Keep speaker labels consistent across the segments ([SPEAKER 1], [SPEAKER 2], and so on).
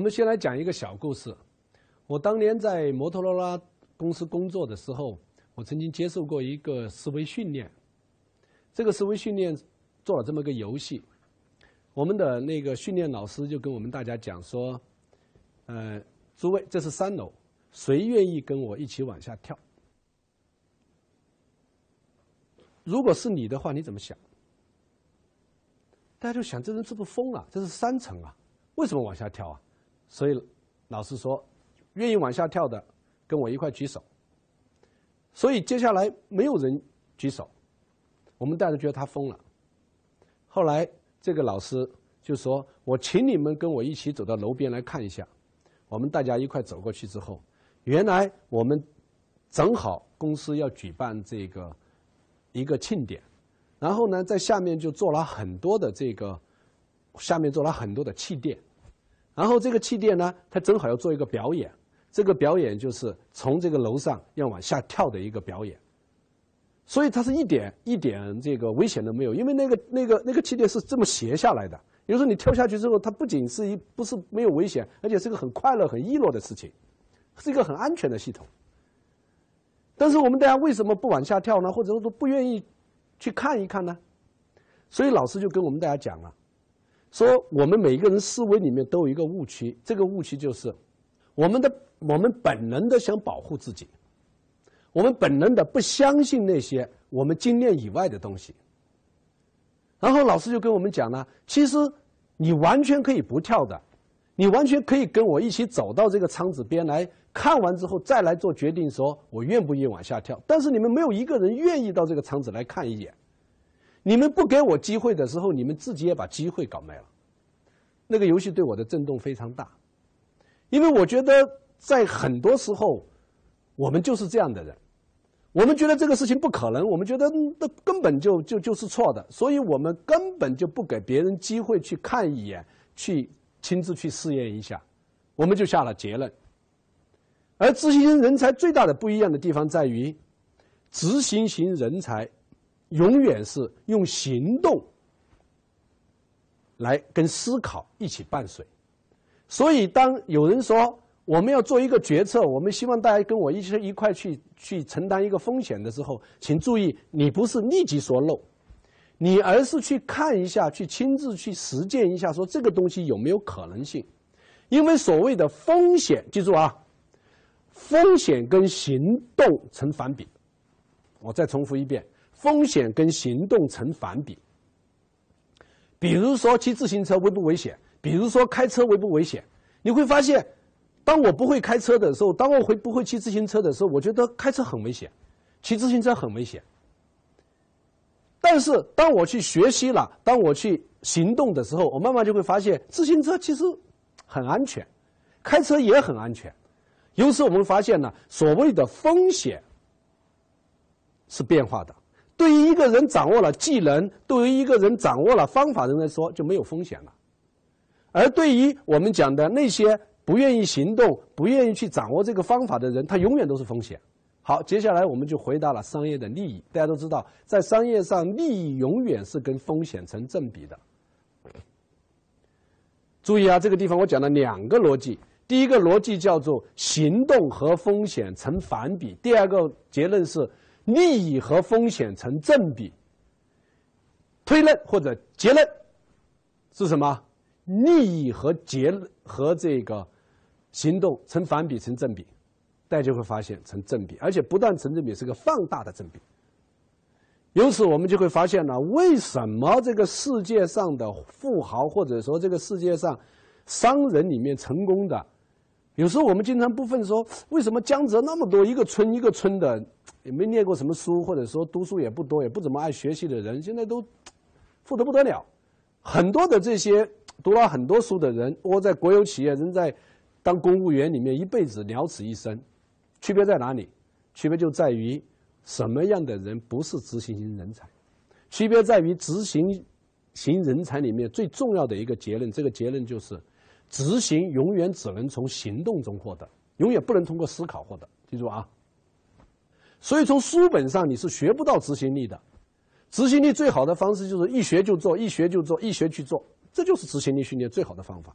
[SPEAKER 1] 我们先来讲一个小故事。我当年在摩托罗拉公司工作的时候，我曾经接受过一个思维训练。这个思维训练做了这么个游戏，我们的那个训练老师就跟我们大家讲说：“呃，诸位，这是三楼，谁愿意跟我一起往下跳？如果是你的话，你怎么想？”大家就想，这人是不是疯了？这是三层啊，为什么往下跳啊？所以老师说，愿意往下跳的，跟我一块举手。所以接下来没有人举手，我们大家觉得他疯了。后来这个老师就说：“我请你们跟我一起走到楼边来看一下。”我们大家一块走过去之后，原来我们正好公司要举办这个一个庆典。然后呢，在下面就做了很多的这个，下面做了很多的气垫，然后这个气垫呢，它正好要做一个表演，这个表演就是从这个楼上要往下跳的一个表演，所以它是一点一点这个危险都没有，因为那个那个那个气垫是这么斜下来的，有时候你跳下去之后，它不仅是一不是没有危险，而且是个很快乐很易落的事情，是一个很安全的系统。但是我们大家为什么不往下跳呢？或者说不愿意？去看一看呢，所以老师就跟我们大家讲了，说我们每一个人思维里面都有一个误区，这个误区就是我们的我们本能的想保护自己，我们本能的不相信那些我们经验以外的东西。然后老师就跟我们讲了，其实你完全可以不跳的，你完全可以跟我一起走到这个舱子边来。看完之后再来做决定，说我愿不愿意往下跳。但是你们没有一个人愿意到这个场子来看一眼。你们不给我机会的时候，你们自己也把机会搞没了。那个游戏对我的震动非常大，因为我觉得在很多时候，我们就是这样的人。我们觉得这个事情不可能，我们觉得那根本就就就是错的，所以我们根本就不给别人机会去看一眼，去亲自去试验一下，我们就下了结论。而执行型人才最大的不一样的地方在于，执行型人才永远是用行动来跟思考一起伴随。所以，当有人说我们要做一个决策，我们希望大家跟我一起一块去去承担一个风险的时候，请注意，你不是立即说 no，你而是去看一下，去亲自去实践一下，说这个东西有没有可能性？因为所谓的风险，记住啊。风险跟行动成反比，我再重复一遍：风险跟行动成反比。比如说骑自行车危不危险？比如说开车危不危险？你会发现，当我不会开车的时候，当我会不会骑自行车的时候，我觉得开车很危险，骑自行车很危险。但是当我去学习了，当我去行动的时候，我慢慢就会发现，自行车其实很安全，开车也很安全。由此我们发现呢，所谓的风险是变化的。对于一个人掌握了技能，对于一个人掌握了方法的人来说，就没有风险了；而对于我们讲的那些不愿意行动、不愿意去掌握这个方法的人，他永远都是风险。好，接下来我们就回答了商业的利益。大家都知道，在商业上，利益永远是跟风险成正比的。注意啊，这个地方我讲了两个逻辑。第一个逻辑叫做行动和风险成反比，第二个结论是利益和风险成正比。推论或者结论是什么？利益和结和这个行动成反比成正比，大家就会发现成正比，而且不但成正比，是个放大的正比。由此我们就会发现呢，为什么这个世界上的富豪或者说这个世界上商人里面成功的？有时候我们经常不忿说，为什么江浙那么多一个村一个村的，也没念过什么书，或者说读书也不多，也不怎么爱学习的人，现在都富得不得了。很多的这些读了很多书的人，窝在国有企业，人在当公务员里面一辈子了此一生。区别在哪里？区别就在于什么样的人不是执行型人才？区别在于执行型人才里面最重要的一个结论，这个结论就是。执行永远只能从行动中获得，永远不能通过思考获得。记住啊！所以从书本上你是学不到执行力的。执行力最好的方式就是一学就做，一学就做，一学去做，这就是执行力训练最好的方法。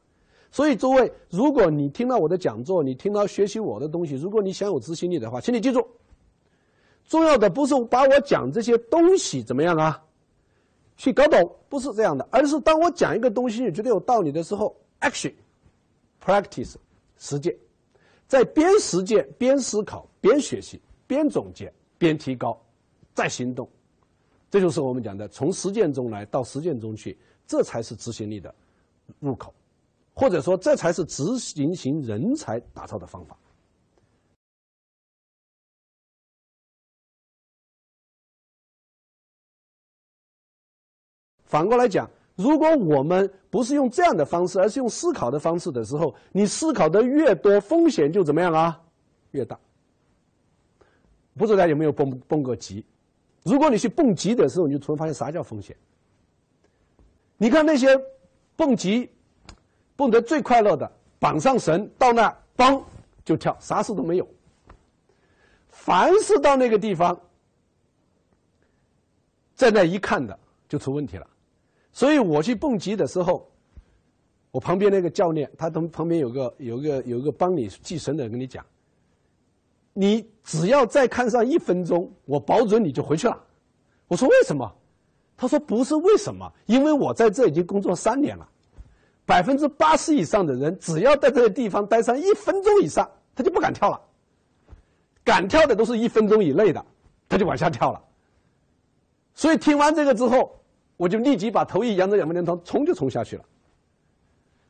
[SPEAKER 1] 所以，诸位，如果你听到我的讲座，你听到学习我的东西，如果你想有执行力的话，请你记住，重要的不是把我讲这些东西怎么样啊，去搞懂，不是这样的，而是当我讲一个东西你觉得有道理的时候，action practice 实践，在边实践边思考边学习边总结边提高，再行动，这就是我们讲的从实践中来到实践中去，这才是执行力的入口。或者说，这才是执行型人才打造的方法。反过来讲，如果我们不是用这样的方式，而是用思考的方式的时候，你思考的越多，风险就怎么样啊？越大。不知道大家有没有蹦蹦过极？如果你去蹦极的时候，你就突然发现啥叫风险。你看那些蹦极。蹦得最快乐的，绑上绳到那，嘣就跳，啥事都没有。凡是到那个地方，在那一看的，就出问题了。所以我去蹦极的时候，我旁边那个教练，他旁旁边有个有个有个帮你系绳的，跟你讲，你只要再看上一分钟，我保准你就回去了。我说为什么？他说不是为什么，因为我在这已经工作三年了。百分之八十以上的人，只要在这个地方待上一分钟以上，他就不敢跳了。敢跳的都是一分钟以内的，他就往下跳了。所以听完这个之后，我就立即把头一扬着，仰面连头冲就冲下去了。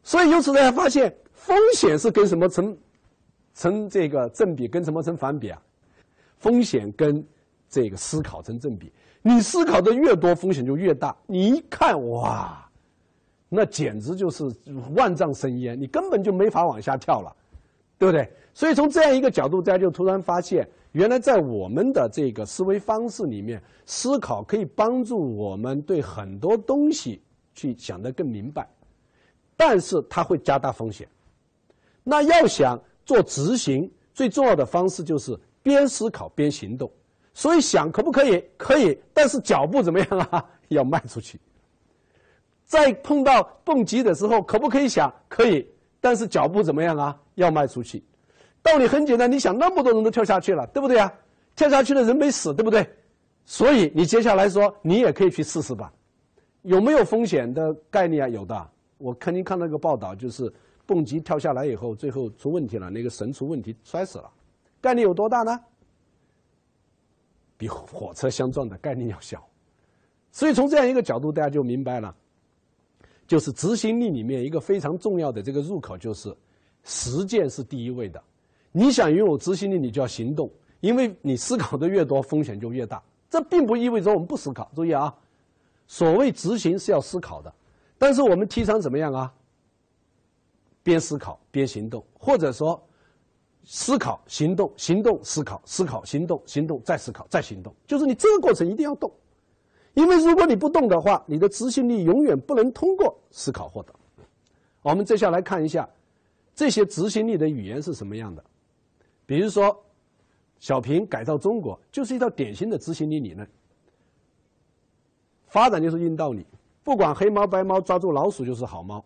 [SPEAKER 1] 所以由此大家发现，风险是跟什么成成这个正比，跟什么成反比啊？风险跟这个思考成正比。你思考的越多，风险就越大。你一看，哇！那简直就是万丈深渊，你根本就没法往下跳了，对不对？所以从这样一个角度，大家就突然发现，原来在我们的这个思维方式里面，思考可以帮助我们对很多东西去想得更明白，但是它会加大风险。那要想做执行，最重要的方式就是边思考边行动。所以想可不可以？可以，但是脚步怎么样啊？要迈出去。在碰到蹦极的时候，可不可以想？可以，但是脚步怎么样啊？要迈出去。道理很简单，你想那么多人都跳下去了，对不对啊？跳下去的人没死，对不对？所以你接下来说，你也可以去试试吧。有没有风险的概念啊？有的。我肯定看到一个报道，就是蹦极跳下来以后，最后出问题了，那个绳出问题，摔死了。概率有多大呢？比火车相撞的概率要小。所以从这样一个角度，大家就明白了。就是执行力里面一个非常重要的这个入口，就是实践是第一位的。你想拥有执行力，你就要行动，因为你思考的越多，风险就越大。这并不意味着我们不思考，注意啊，所谓执行是要思考的，但是我们提倡怎么样啊？边思考边行动，或者说思考行动，行动思考，思考行动，行动再思考再行动，就是你这个过程一定要动。因为如果你不动的话，你的执行力永远不能通过思考获得。我们接下来看一下这些执行力的语言是什么样的。比如说，小平改造中国就是一套典型的执行力理论。发展就是硬道理，不管黑猫白猫，抓住老鼠就是好猫。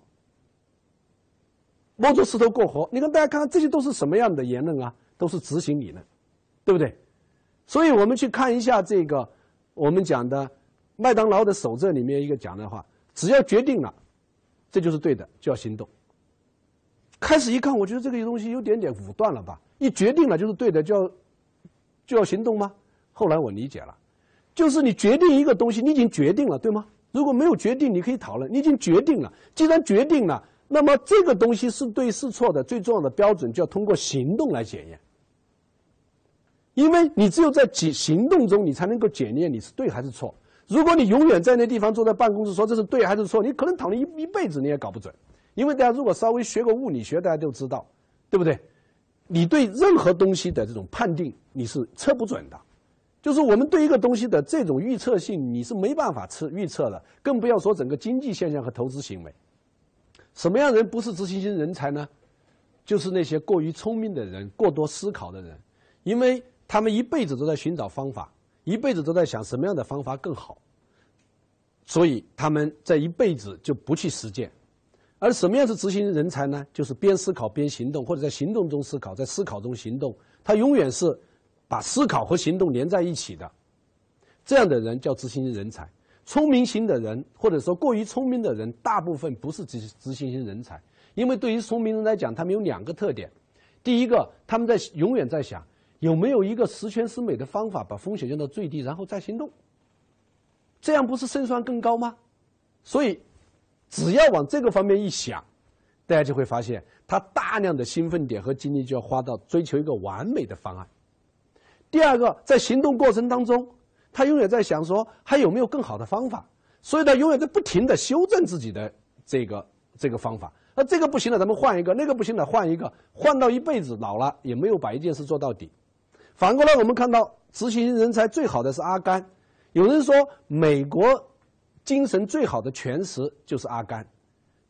[SPEAKER 1] 摸着石头过河，你看大家看看这些都是什么样的言论啊？都是执行理论，对不对？所以我们去看一下这个我们讲的。麦当劳的守则里面一个讲的话，只要决定了，这就是对的，就要行动。开始一看，我觉得这个东西有点点武断了吧？一决定了就是对的，就要就要行动吗？后来我理解了，就是你决定一个东西，你已经决定了，对吗？如果没有决定，你可以讨论。你已经决定了，既然决定了，那么这个东西是对是错的，最重要的标准就要通过行动来检验。因为你只有在行行动中，你才能够检验你是对还是错。如果你永远在那地方坐在办公室说这是对还是错，你可能躺了一一辈子你也搞不准。因为大家如果稍微学过物理学，大家都知道，对不对？你对任何东西的这种判定你是测不准的，就是我们对一个东西的这种预测性你是没办法测预测的，更不要说整个经济现象和投资行为。什么样人不是执行型人才呢？就是那些过于聪明的人、过多思考的人，因为他们一辈子都在寻找方法。一辈子都在想什么样的方法更好，所以他们在一辈子就不去实践，而什么样是执行人才呢？就是边思考边行动，或者在行动中思考，在思考中行动。他永远是把思考和行动连在一起的。这样的人叫执行人才。聪明型的人，或者说过于聪明的人，大部分不是执执行型人才。因为对于聪明人来讲，他们有两个特点：第一个，他们在永远在想有没有一个十全十美的方法把风险降到最低，然后再行动。这样不是胜算更高吗？所以。只要往这个方面一想，大家就会发现，他大量的兴奋点和精力就要花到追求一个完美的方案。第二个，在行动过程当中，他永远在想说还有没有更好的方法，所以他永远在不停的修正自己的这个这个方法。那这个不行了，咱们换一个；那个不行了，换一个。换到一辈子老了也没有把一件事做到底。反过来，我们看到执行人才最好的是阿甘。有人说美国。精神最好的诠释就是阿甘，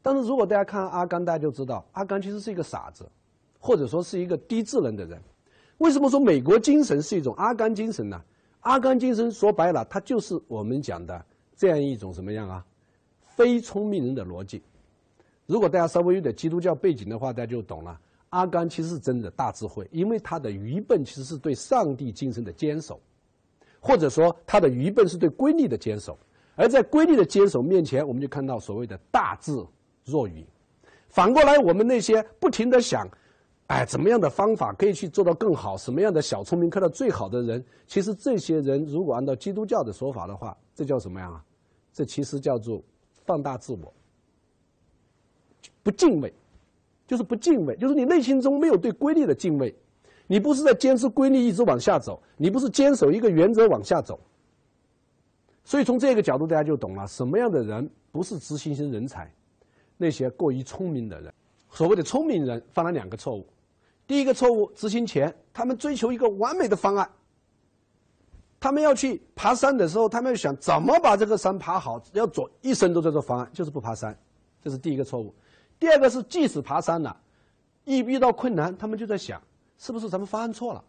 [SPEAKER 1] 但是如果大家看阿甘，大家就知道阿甘其实是一个傻子，或者说是一个低智能的人。为什么说美国精神是一种阿甘精神呢？阿甘精神说白了，它就是我们讲的这样一种什么样啊？非聪明人的逻辑。如果大家稍微有点基督教背景的话，大家就懂了。阿甘其实是真的大智慧，因为他的愚笨其实是对上帝精神的坚守，或者说他的愚笨是对规律的坚守。而在规律的坚守面前，我们就看到所谓的大智若愚。反过来，我们那些不停的想，哎，怎么样的方法可以去做到更好？什么样的小聪明看到最好的人？其实这些人，如果按照基督教的说法的话，这叫什么样啊？这其实叫做放大自我，不敬畏，就是不敬畏，就是你内心中没有对规律的敬畏。你不是在坚持规律一直往下走，你不是坚守一个原则往下走。所以从这个角度，大家就懂了什么样的人不是执行型人才？那些过于聪明的人，所谓的聪明人犯了两个错误。第一个错误，执行前他们追求一个完美的方案。他们要去爬山的时候，他们要想怎么把这个山爬好，要做一生都在做方案，就是不爬山，这是第一个错误。第二个是，即使爬山了，一遇到困难，他们就在想，是不是咱们方案错了？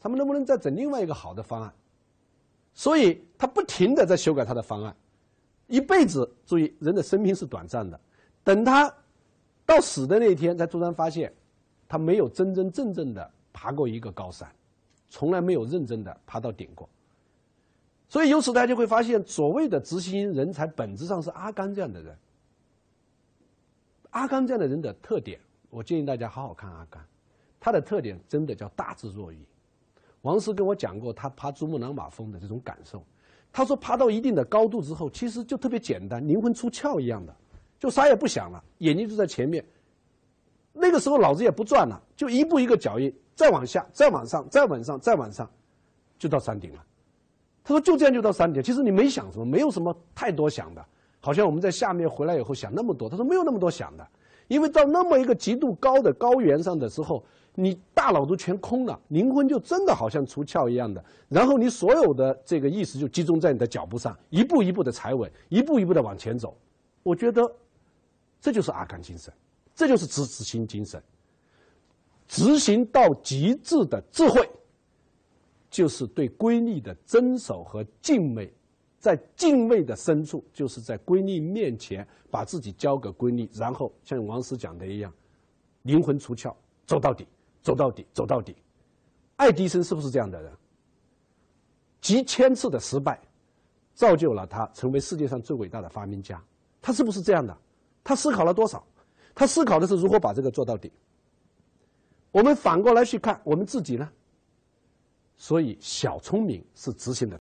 [SPEAKER 1] 咱们能不能再整另外一个好的方案？所以他不停的在修改他的方案，一辈子注意人的生命是短暂的，等他到死的那一天，才突然发现，他没有真真正正的爬过一个高山，从来没有认真的爬到顶过。所以由此大家就会发现，所谓的执行人才本质上是阿甘这样的人。阿甘这样的人的特点，我建议大家好好看阿甘，他的特点真的叫大智若愚。王石跟我讲过他爬珠穆朗玛峰的这种感受，他说爬到一定的高度之后，其实就特别简单，灵魂出窍一样的，就啥也不想了，眼睛就在前面。那个时候脑子也不转了，就一步一个脚印，再往下，再往上，再往上，再往上，就到山顶了。他说就这样就到山顶，其实你没想什么，没有什么太多想的，好像我们在下面回来以后想那么多。他说没有那么多想的，因为到那么一个极度高的高原上的时候。你大脑都全空了，灵魂就真的好像出窍一样的，然后你所有的这个意识就集中在你的脚步上，一步一步的踩稳，一步一步的往前走。我觉得这就是阿甘精神，这就是执执行精神，执行到极致的智慧，就是对规律的遵守和敬畏，在敬畏的深处，就是在规律面前把自己交给规律，然后像王石讲的一样，灵魂出窍，走到底。走到底，走到底。爱迪生是不是这样的人？几千次的失败，造就了他成为世界上最伟大的发明家。他是不是这样的？他思考了多少？他思考的是如何把这个做到底。我们反过来去看我们自己呢？所以，小聪明是执行的。